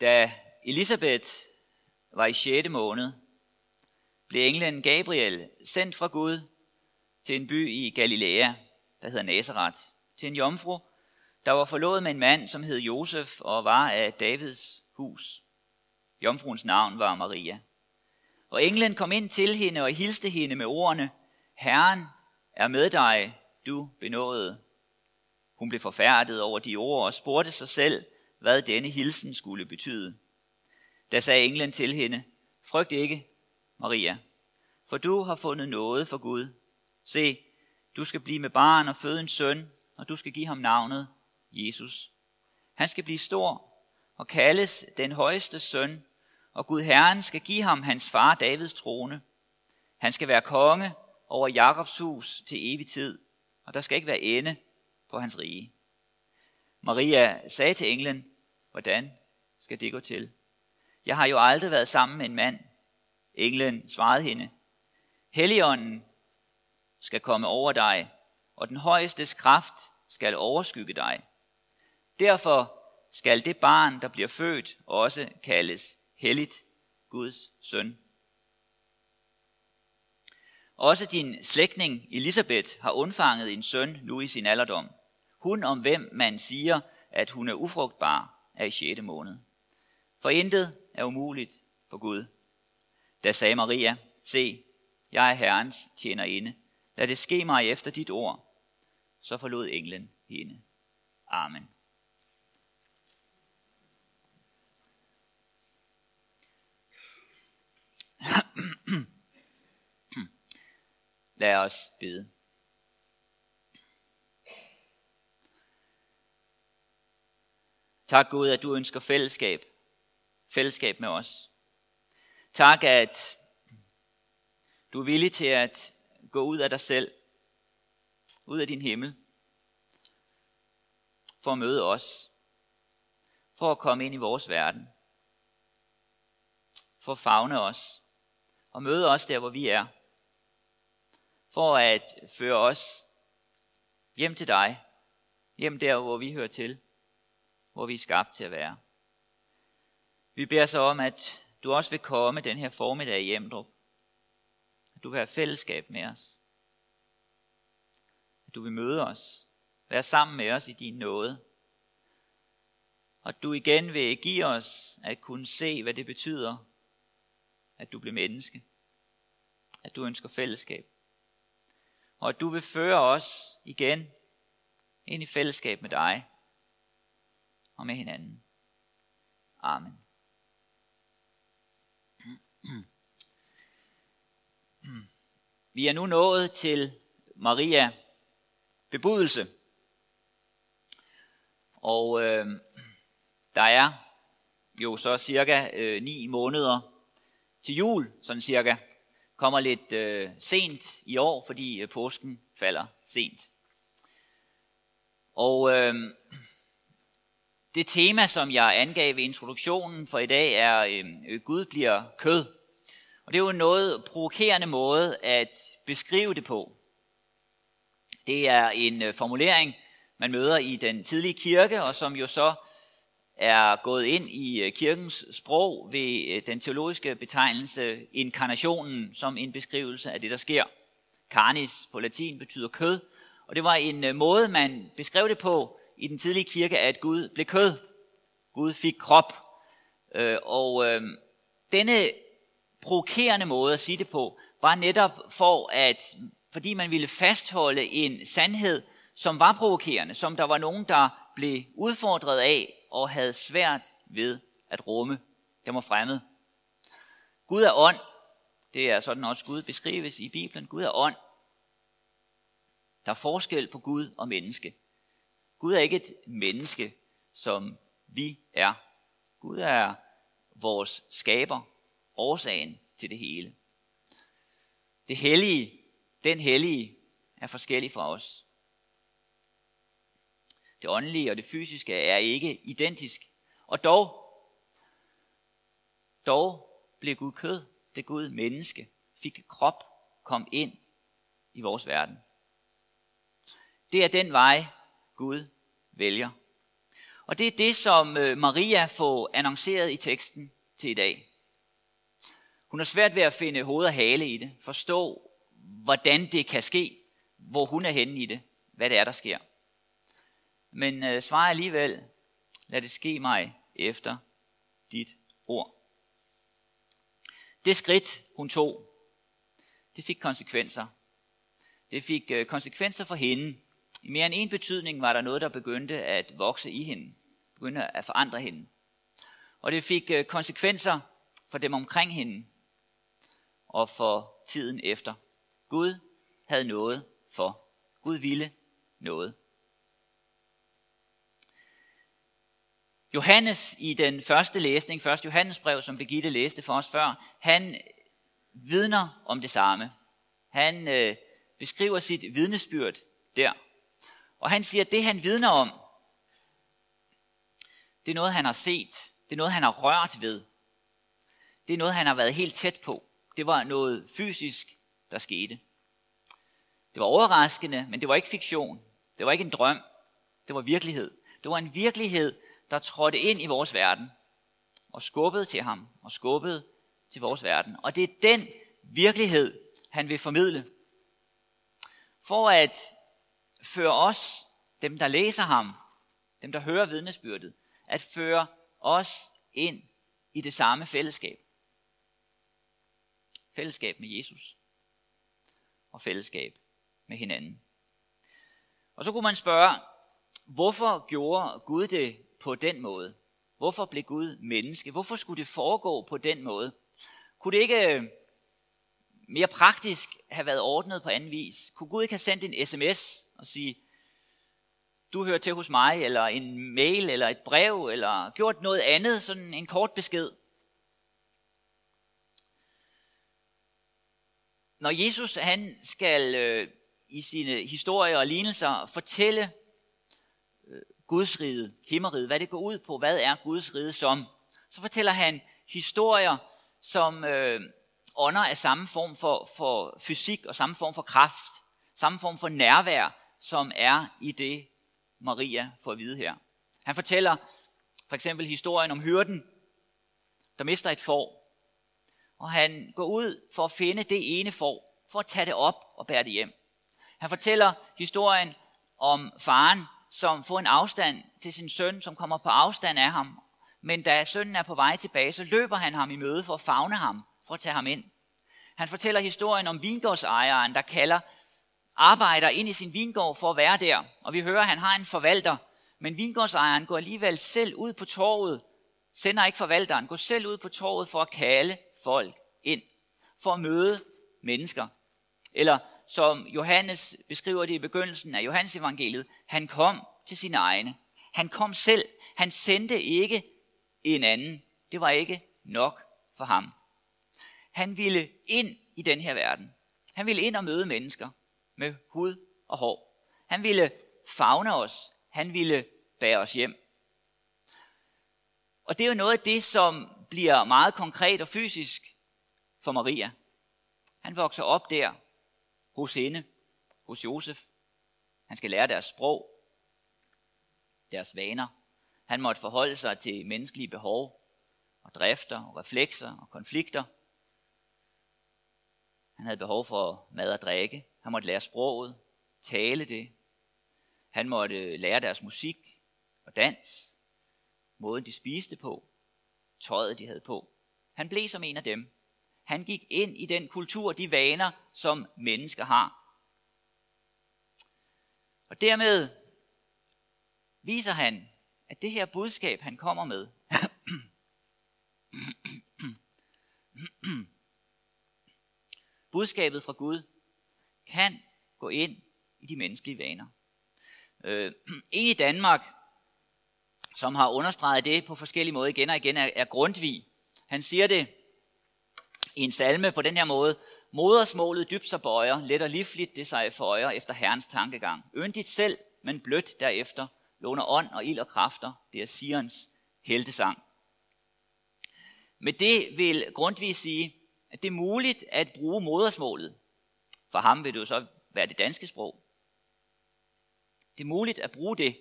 Da Elisabeth var i 6. måned, blev englen Gabriel sendt fra Gud til en by i Galilea, der hedder Nazareth, til en jomfru, der var forlovet med en mand, som hed Josef og var af Davids hus. Jomfruens navn var Maria. Og englen kom ind til hende og hilste hende med ordene, Herren er med dig, du benåede. Hun blev forfærdet over de ord og spurgte sig selv, hvad denne hilsen skulle betyde. Da sagde englen til hende, frygt ikke, Maria, for du har fundet noget for Gud. Se, du skal blive med barn og føde en søn, og du skal give ham navnet Jesus. Han skal blive stor og kaldes den højeste søn, og Gud Herren skal give ham hans far Davids trone. Han skal være konge over Jakobs hus til evig tid, og der skal ikke være ende på hans rige. Maria sagde til englen, hvordan skal det gå til? Jeg har jo aldrig været sammen med en mand. Englen svarede hende, Helligånden skal komme over dig, og den højestes kraft skal overskygge dig. Derfor skal det barn, der bliver født, også kaldes helligt Guds søn. Også din slægtning Elisabeth har undfanget en søn nu i sin alderdom. Hun om hvem man siger, at hun er ufrugtbar, er i 6. måned. For intet er umuligt for Gud. Da sagde Maria, se, jeg er Herrens tjenerinde. Lad det ske mig efter dit ord. Så forlod englen hende. Amen. Lad os bede. Tak Gud, at du ønsker fællesskab. Fællesskab med os. Tak, at du er villig til at gå ud af dig selv. Ud af din himmel. For at møde os. For at komme ind i vores verden. For at fagne os. Og møde os der, hvor vi er. For at føre os hjem til dig. Hjem der, hvor vi hører til hvor vi er skabt til at være. Vi beder så om, at du også vil komme den her formiddag i Emdrup. At du vil have fællesskab med os. At du vil møde os. Være sammen med os i din nåde. Og du igen vil give os at kunne se, hvad det betyder, at du bliver menneske. At du ønsker fællesskab. Og at du vil føre os igen ind i fællesskab med dig og med hinanden. Amen. Vi er nu nået til Maria bebudelse. Og øh, der er jo så cirka øh, ni måneder til jul, sådan cirka. Kommer lidt øh, sent i år, fordi øh, påsken falder sent. Og øh, det tema, som jeg angav i introduktionen for i dag, er, øh, Gud bliver kød. Og det er jo en noget provokerende måde at beskrive det på. Det er en øh, formulering, man møder i den tidlige kirke, og som jo så er gået ind i øh, kirkens sprog ved øh, den teologiske betegnelse inkarnationen som en beskrivelse af det, der sker. Carnis på latin betyder kød, og det var en øh, måde, man beskrev det på i den tidlige kirke, at Gud blev kød. Gud fik krop. Øh, og øh, denne provokerende måde at sige det på, var netop for at, fordi man ville fastholde en sandhed, som var provokerende, som der var nogen, der blev udfordret af og havde svært ved at rumme. Det var fremmed. Gud er ånd. Det er sådan også Gud beskrives i Bibelen. Gud er ånd. Der er forskel på Gud og menneske. Gud er ikke et menneske, som vi er. Gud er vores skaber, årsagen til det hele. Det hellige, den hellige, er forskellig fra os. Det åndelige og det fysiske er ikke identisk. Og dog, dog blev Gud kød, blev Gud menneske, fik krop, kom ind i vores verden. Det er den vej, Gud vælger. Og det er det, som øh, Maria får annonceret i teksten til i dag. Hun har svært ved at finde hoved og hale i det, forstå, hvordan det kan ske, hvor hun er henne i det, hvad det er, der sker. Men øh, svarer alligevel, lad det ske mig efter dit ord. Det skridt, hun tog, det fik konsekvenser. Det fik øh, konsekvenser for hende. I mere end en betydning var der noget, der begyndte at vokse i hende, begyndte at forandre hende. Og det fik øh, konsekvenser for dem omkring hende og for tiden efter. Gud havde noget for. Gud ville noget. Johannes i den første læsning, første Johannesbrev, som Begitte læste for os før, han vidner om det samme. Han øh, beskriver sit vidnesbyrd der. Og han siger, at det han vidner om, det er noget, han har set. Det er noget, han har rørt ved. Det er noget, han har været helt tæt på. Det var noget fysisk, der skete. Det var overraskende, men det var ikke fiktion. Det var ikke en drøm. Det var virkelighed. Det var en virkelighed, der trådte ind i vores verden og skubbede til ham og skubbede til vores verden. Og det er den virkelighed, han vil formidle. For at føre os, dem der læser ham, dem der hører vidnesbyrdet, at føre os ind i det samme fællesskab. Fællesskab med Jesus og fællesskab med hinanden. Og så kunne man spørge, hvorfor gjorde Gud det på den måde? Hvorfor blev Gud menneske? Hvorfor skulle det foregå på den måde? Kunne det ikke øh, mere praktisk have været ordnet på anden vis? Kunne Gud ikke have sendt en sms og sige, du hører til hos mig, eller en mail, eller et brev, eller gjort noget andet, sådan en kort besked? Når Jesus han skal øh, i sine historier og lignelser fortælle øh, Guds rige, himmeriget, hvad det går ud på, hvad er Guds rige som, så fortæller han historier, som øh, ånder af samme form for, for fysik og samme form for kraft, samme form for nærvær, som er i det, Maria får at vide her. Han fortæller for eksempel historien om hyrden, der mister et får, og han går ud for at finde det ene får, for at tage det op og bære det hjem. Han fortæller historien om faren, som får en afstand til sin søn, som kommer på afstand af ham. Men da sønnen er på vej tilbage, så løber han ham i møde for at fagne ham, Prøv at tage ham ind. Han fortæller historien om vingårdsejeren, der kalder arbejder ind i sin vingård for at være der. Og vi hører, at han har en forvalter, men vingårdsejeren går alligevel selv ud på torvet, sender ikke forvalteren, går selv ud på torvet for at kalde folk ind, for at møde mennesker. Eller som Johannes beskriver det i begyndelsen af Johannes evangeliet, han kom til sine egne. Han kom selv. Han sendte ikke en anden. Det var ikke nok for ham. Han ville ind i den her verden. Han ville ind og møde mennesker med hud og hår. Han ville fagne os. Han ville bære os hjem. Og det er jo noget af det, som bliver meget konkret og fysisk for Maria. Han vokser op der hos hende, hos Josef. Han skal lære deres sprog, deres vaner. Han måtte forholde sig til menneskelige behov og drifter og reflekser og konflikter. Han havde behov for mad og drikke. Han måtte lære sproget, tale det. Han måtte lære deres musik og dans, måden de spiste på, tøjet de havde på. Han blev som en af dem. Han gik ind i den kultur, de vaner, som mennesker har. Og dermed viser han, at det her budskab, han kommer med, budskabet fra Gud, kan gå ind i de menneskelige vaner. Øh, en i Danmark, som har understreget det på forskellige måder igen og igen, er, er Grundtvig. Han siger det i en salme på den her måde. Modersmålet dybt sig bøjer, let og livligt det sig føjer efter Herrens tankegang. Yndigt selv, men blødt derefter, låner ånd og ild og kræfter, det er Sirens heltesang. Med det vil Grundtvig sige, at det er muligt at bruge modersmålet. For ham vil det jo så være det danske sprog. Det er muligt at bruge det.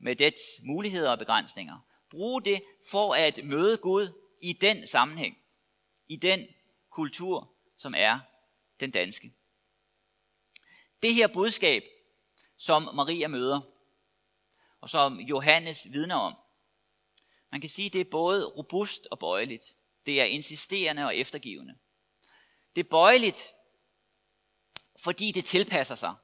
med dets muligheder og begrænsninger. Bruge det for at møde Gud i den sammenhæng, i den kultur, som er den danske. Det her budskab, som Maria møder, og som Johannes vidner om, man kan sige, det er både robust og bøjeligt. Det er insisterende og eftergivende. Det er bøjeligt, fordi det tilpasser sig.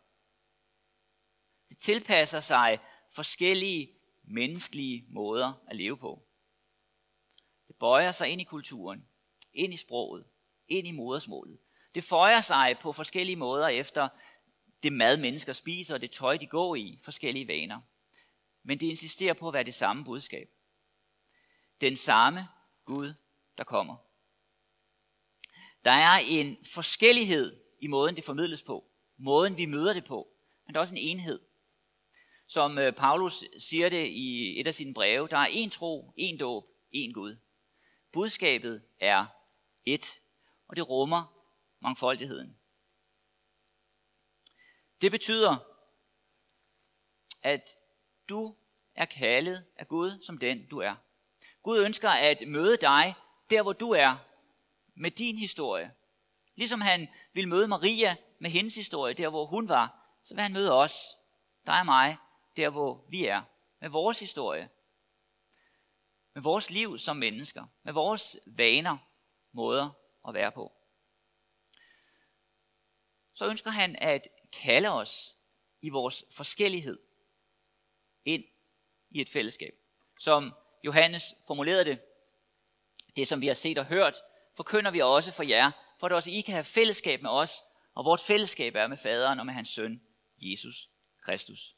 Det tilpasser sig forskellige menneskelige måder at leve på. Det bøjer sig ind i kulturen, ind i sproget, ind i modersmålet. Det føjer sig på forskellige måder efter det mad, mennesker spiser, og det tøj, de går i, forskellige vaner. Men det insisterer på at være det samme budskab. Den samme Gud, der kommer. Der er en forskellighed i måden, det formidles på. Måden, vi møder det på. Men der er også en enhed. Som øh, Paulus siger det i et af sine breve, der er en tro, en dåb, en Gud. Budskabet er et, og det rummer mangfoldigheden. Det betyder, at du er kaldet af Gud som den du er. Gud ønsker at møde dig der, hvor du er, med din historie. Ligesom han ville møde Maria med hendes historie, der hvor hun var, så vil han møde os, dig og mig, der hvor vi er, med vores historie. Med vores liv som mennesker, med vores vaner, måder at være på. Så ønsker han at kalde os i vores forskellighed ind i et fællesskab. Som Johannes formulerede det, det som vi har set og hørt, forkynder vi også for jer, for at også I kan have fællesskab med os, og vort fællesskab er med faderen og med hans søn, Jesus Kristus.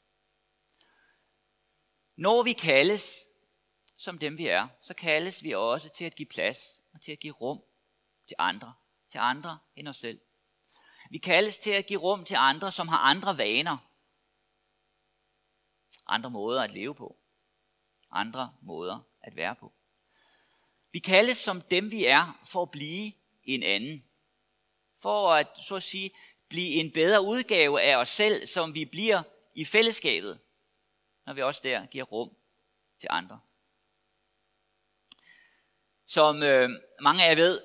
Når vi kaldes som dem vi er, så kaldes vi også til at give plads og til at give rum til andre, til andre end os selv. Vi kaldes til at give rum til andre, som har andre vaner, andre måder at leve på, andre måder at være på. Vi kaldes som dem vi er for at blive en anden. For at, så at sige, blive en bedre udgave af os selv, som vi bliver i fællesskabet, når vi også der giver rum til andre. Som øh, mange af jer ved,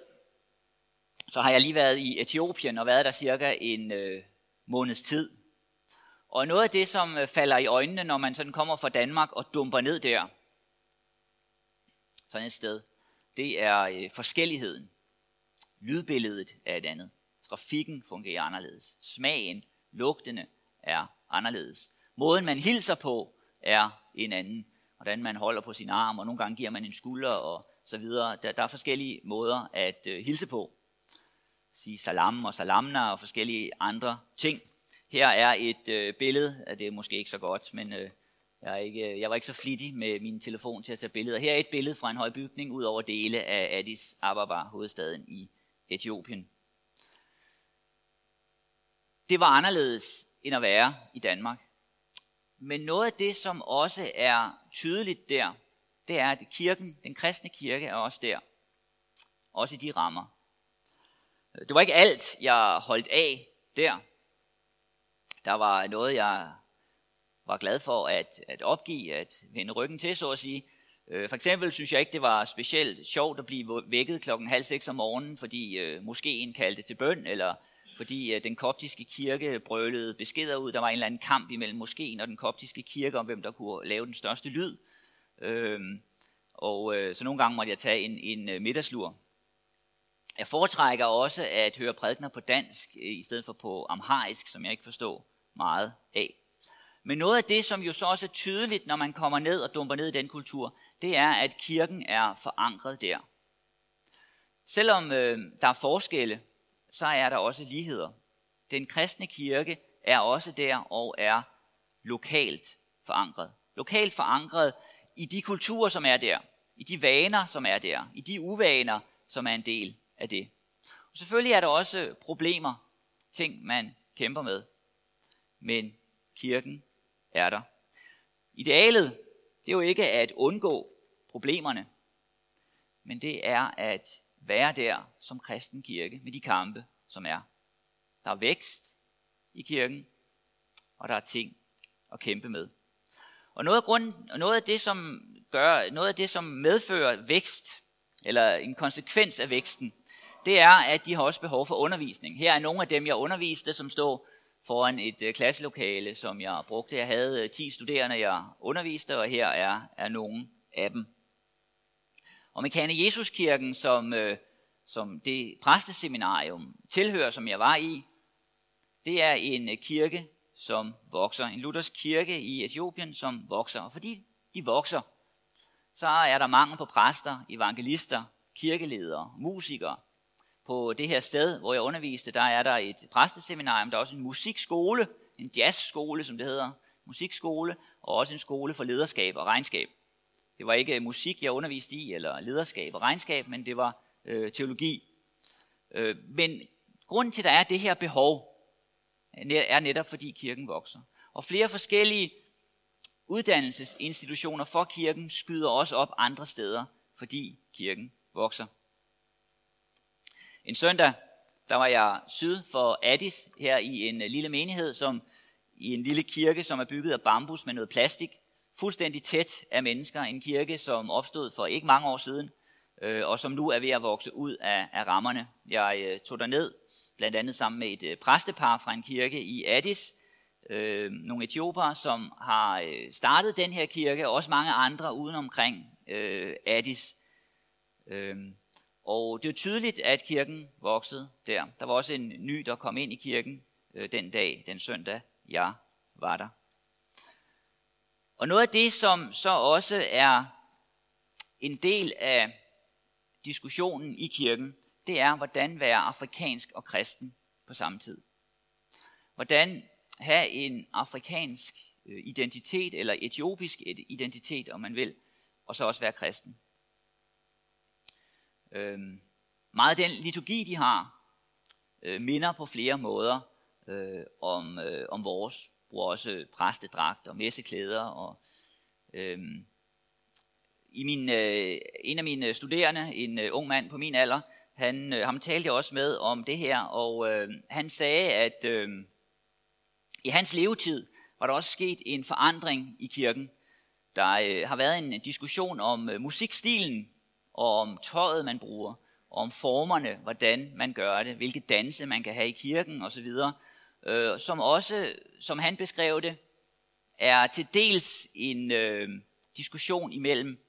så har jeg lige været i Etiopien og været der cirka en øh, måneds tid. Og noget af det, som øh, falder i øjnene, når man sådan kommer fra Danmark og dumper ned der, sådan et sted, det er øh, forskelligheden. Lydbilledet er et andet. Trafikken fungerer anderledes. Smagen, lugtene er anderledes. Måden man hilser på er en anden. Hvordan man holder på sin arm, og nogle gange giver man en skulder og så videre. Der, der er forskellige måder at øh, hilse på. Sige salam og salamna og forskellige andre ting. Her er et øh, billede, det er måske ikke så godt, men øh, jeg, er ikke, øh, jeg var ikke så flittig med min telefon til at tage billeder. Her er et billede fra en høj bygning ud over dele af Addis Ababa, hovedstaden i Etiopien. Det var anderledes end at være i Danmark. Men noget af det, som også er tydeligt der, det er, at kirken, den kristne kirke, er også der. Også i de rammer. Det var ikke alt, jeg holdt af der. Der var noget, jeg var glad for at, at opgive, at vende ryggen til, så at sige. Øh, for eksempel synes jeg ikke, det var specielt sjovt at blive vækket klokken halv seks om morgenen, fordi øh, moskeen kaldte til bøn, eller fordi øh, den koptiske kirke brølede beskeder ud. Der var en eller anden kamp imellem moskeen og den koptiske kirke om, hvem der kunne lave den største lyd. Øhm, og øh, så nogle gange måtte jeg tage en, en øh, middagslur. Jeg foretrækker også at høre prædikner på dansk, øh, i stedet for på amharisk, som jeg ikke forstår meget af. Men noget af det, som jo så også er tydeligt, når man kommer ned og dumper ned i den kultur, det er, at kirken er forankret der. Selvom øh, der er forskelle, så er der også ligheder. Den kristne kirke er også der og er lokalt forankret. Lokalt forankret i de kulturer, som er der, i de vaner, som er der, i de uvaner, som er en del af det. Og selvfølgelig er der også problemer, ting man kæmper med. Men kirken er der. Idealet, det er jo ikke at undgå problemerne, men det er at være der som kristen kirke med de kampe, som er. Der er vækst i kirken, og der er ting at kæmpe med. Og noget af, og noget af det, som gør, noget af det, som medfører vækst, eller en konsekvens af væksten, det er, at de har også behov for undervisning. Her er nogle af dem, jeg underviste, som står foran et øh, klasselokale, som jeg brugte. Jeg havde øh, 10 studerende, jeg underviste, og her er, er nogle af dem. Og Mekane Jesuskirken, som, øh, som det præsteseminarium tilhører, som jeg var i, det er en øh, kirke, som vokser. En luthersk kirke i Etiopien, som vokser. Og fordi de vokser, så er der mangel på præster, evangelister, kirkeledere, musikere. På det her sted, hvor jeg underviste, der er der et præsteseminarium, der er også en musikskole, en jazzskole, som det hedder, musikskole, og også en skole for lederskab og regnskab. Det var ikke musik, jeg underviste i, eller lederskab og regnskab, men det var øh, teologi. Øh, men grunden til, at der er det her behov, er netop fordi kirken vokser. Og flere forskellige uddannelsesinstitutioner for kirken skyder også op andre steder, fordi kirken vokser. En søndag, der var jeg syd for Addis, her i en øh, lille menighed, som i en lille kirke, som er bygget af bambus med noget plastik, fuldstændig tæt af mennesker. En kirke, som opstod for ikke mange år siden, øh, og som nu er ved at vokse ud af, af rammerne. Jeg øh, tog der ned, blandt andet sammen med et øh, præstepar fra en kirke i Addis, øh, nogle etioper, som har øh, startet den her kirke, og også mange andre uden omkring øh, Addis. Øh, og det er tydeligt, at kirken voksede der. Der var også en ny, der kom ind i kirken øh, den dag, den søndag, jeg var der. Og noget af det, som så også er en del af diskussionen i kirken, det er, hvordan være afrikansk og kristen på samme tid. Hvordan have en afrikansk øh, identitet, eller etiopisk identitet, om man vil, og så også være kristen. Øhm, meget af den liturgi, de har, øh, minder på flere måder øh, om, øh, om vores. Bruger også præstedragt og messeklæder. Og, øh, i min, øh, en af mine studerende, en øh, ung mand på min alder, han, øh, ham talte jeg også med om det her, og øh, han sagde, at øh, i hans levetid var der også sket en forandring i kirken. Der øh, har været en diskussion om øh, musikstilen, og om tøjet, man bruger, og om formerne, hvordan man gør det, hvilke danse man kan have i kirken osv., øh, som også, som han beskrev det, er til dels en øh, diskussion imellem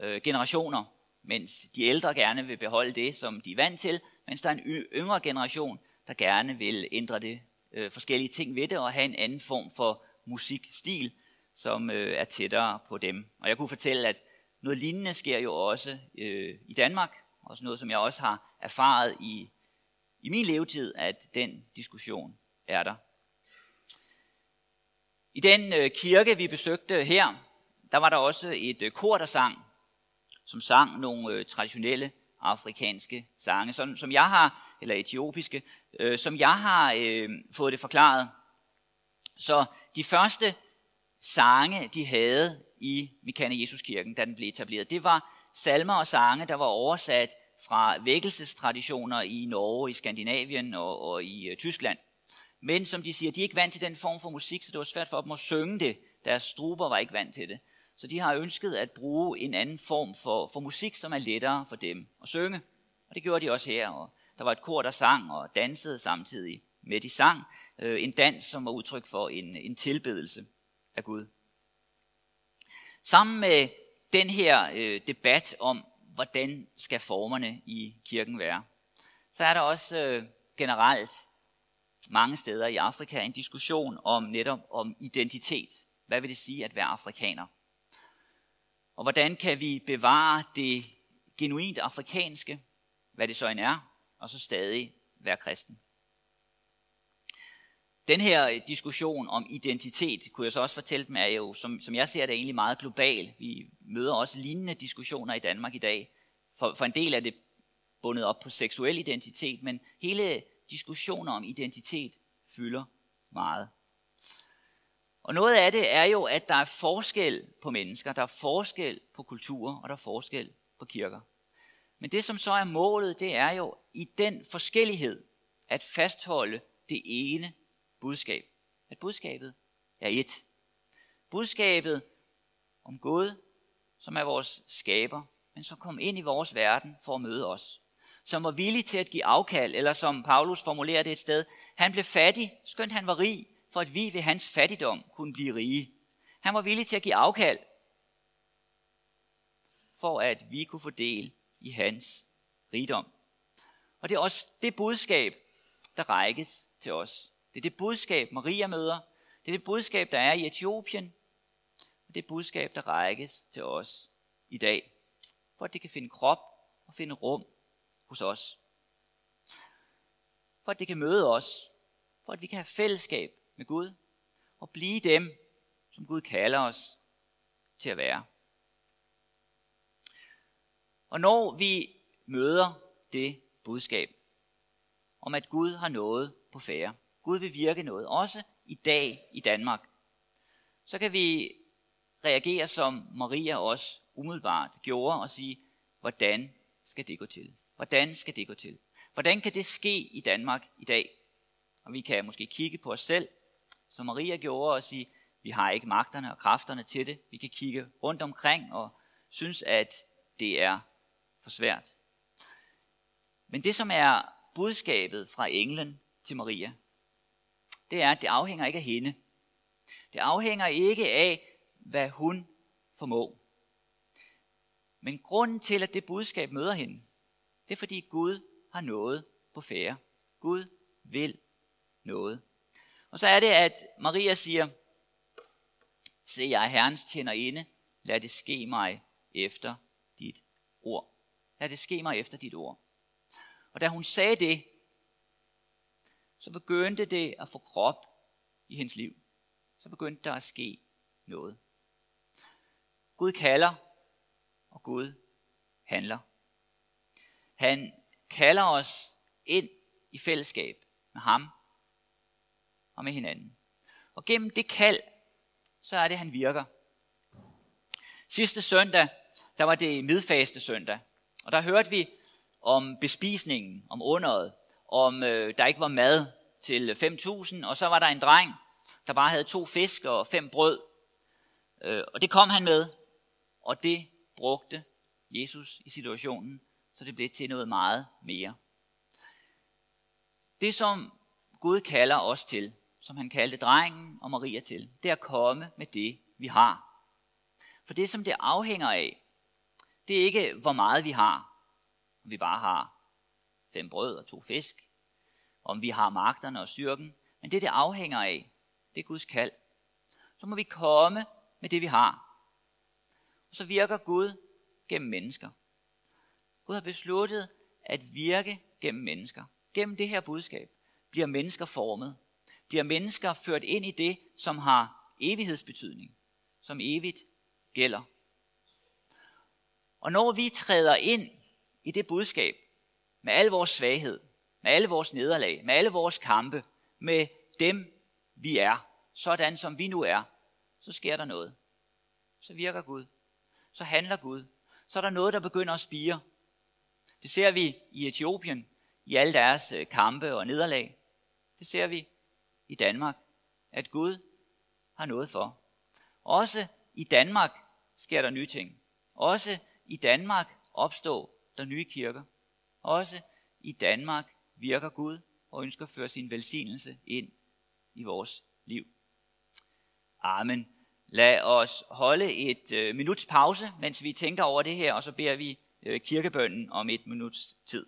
øh, generationer, mens de ældre gerne vil beholde det, som de er vant til, mens der er en yngre generation, der gerne vil ændre det, øh, forskellige ting ved det, og have en anden form for musikstil, som øh, er tættere på dem. Og jeg kunne fortælle, at noget lignende sker jo også øh, i Danmark, også noget, som jeg også har erfaret i, i min levetid, at den diskussion er der. I den øh, kirke, vi besøgte her, der var der også et øh, kor, der sang, som sang nogle øh, traditionelle afrikanske sange, som, som jeg har, eller etiopiske, øh, som jeg har øh, fået det forklaret. Så de første sange, de havde i Mekane Jesuskirken, da den blev etableret, det var salmer og sange, der var oversat fra vækkelsestraditioner i Norge, i Skandinavien og, og i øh, Tyskland. Men som de siger, de er ikke vant til den form for musik, så det var svært for dem at synge det. Deres struber var ikke vant til det. Så de har ønsket at bruge en anden form for, for musik, som er lettere for dem at synge. Og det gjorde de også her. Og der var et kor, der sang og dansede samtidig med de sang. Øh, en dans, som var udtryk for en, en tilbedelse af Gud. Sammen med den her øh, debat om, hvordan skal formerne i kirken være, så er der også øh, generelt mange steder i Afrika en diskussion om netop om identitet. Hvad vil det sige at være afrikaner? Og hvordan kan vi bevare det genuint afrikanske, hvad det så end er, og så stadig være kristen? Den her øh, diskussion om identitet, kunne jeg så også fortælle dem, er jo, som, som jeg ser det, egentlig meget global. Vi møder også lignende diskussioner i Danmark i dag. For, for en del er det bundet op på seksuel identitet, men hele diskussioner om identitet fylder meget. Og noget af det er jo, at der er forskel på mennesker, der er forskel på kulturer, og der er forskel på kirker. Men det, som så er målet, det er jo i den forskellighed at fastholde det ene budskab. At budskabet er et. Budskabet om Gud, som er vores skaber, men som kom ind i vores verden for at møde os. Som var villig til at give afkald, eller som Paulus formulerer det et sted, han blev fattig, skønt han var rig, for at vi ved hans fattigdom kunne blive rige. Han var villig til at give afkald, for at vi kunne få del i hans rigdom. Og det er også det budskab, der rækkes til os. Det er det budskab, Maria møder. Det er det budskab, der er i Etiopien. Og det er budskab, der rækkes til os i dag. For at det kan finde krop og finde rum hos os. For at det kan møde os. For at vi kan have fællesskab med Gud. Og blive dem, som Gud kalder os til at være. Og når vi møder det budskab om, at Gud har noget på færre, Gud vil virke noget, også i dag i Danmark, så kan vi reagere som Maria også umiddelbart gjorde og sige, hvordan skal det gå til? Hvordan skal det gå til? Hvordan kan det ske i Danmark i dag? Og vi kan måske kigge på os selv, som Maria gjorde, og sige, vi har ikke magterne og kræfterne til det. Vi kan kigge rundt omkring og synes, at det er for svært. Men det, som er budskabet fra englen til Maria, det er, at det afhænger ikke af hende. Det afhænger ikke af, hvad hun formår. Men grunden til, at det budskab møder hende, det er fordi Gud har noget på færre. Gud vil noget. Og så er det, at Maria siger, se jeg er Herrens inde, lad det ske mig efter dit ord. Lad det ske mig efter dit ord. Og da hun sagde det, så begyndte det at få krop i hendes liv. Så begyndte der at ske noget. Gud kalder, og Gud handler. Han kalder os ind i fællesskab med ham og med hinanden. Og gennem det kald, så er det, han virker. Sidste søndag, der var det midfaste søndag, og der hørte vi om bespisningen, om underet, om øh, der ikke var mad til øh, 5.000, og så var der en dreng, der bare havde to fisk og fem brød. Øh, og det kom han med, og det brugte Jesus i situationen, så det blev til noget meget mere. Det, som Gud kalder os til, som han kaldte drengen og Maria til, det er at komme med det, vi har. For det, som det afhænger af, det er ikke, hvor meget vi har. Om vi bare har fem brød og to fisk. Om vi har magterne og styrken. Men det, det afhænger af, det er Guds kald. Så må vi komme med det, vi har. Og så virker Gud gennem mennesker. Gud har besluttet at virke gennem mennesker. Gennem det her budskab bliver mennesker formet. Bliver mennesker ført ind i det, som har evighedsbetydning. Som evigt gælder. Og når vi træder ind i det budskab, med al vores svaghed, med alle vores nederlag, med alle vores kampe, med dem vi er, sådan som vi nu er, så sker der noget. Så virker Gud. Så handler Gud. Så er der noget, der begynder at spire. Det ser vi i Etiopien, i alle deres øh, kampe og nederlag. Det ser vi i Danmark, at Gud har noget for. Også i Danmark sker der nye ting. Også i Danmark opstår der nye kirker. Også i Danmark virker Gud og ønsker at føre sin velsignelse ind i vores liv. Amen. Lad os holde et øh, minuts pause, mens vi tænker over det her, og så beder vi øh, kirkebønnen om et minuts tid.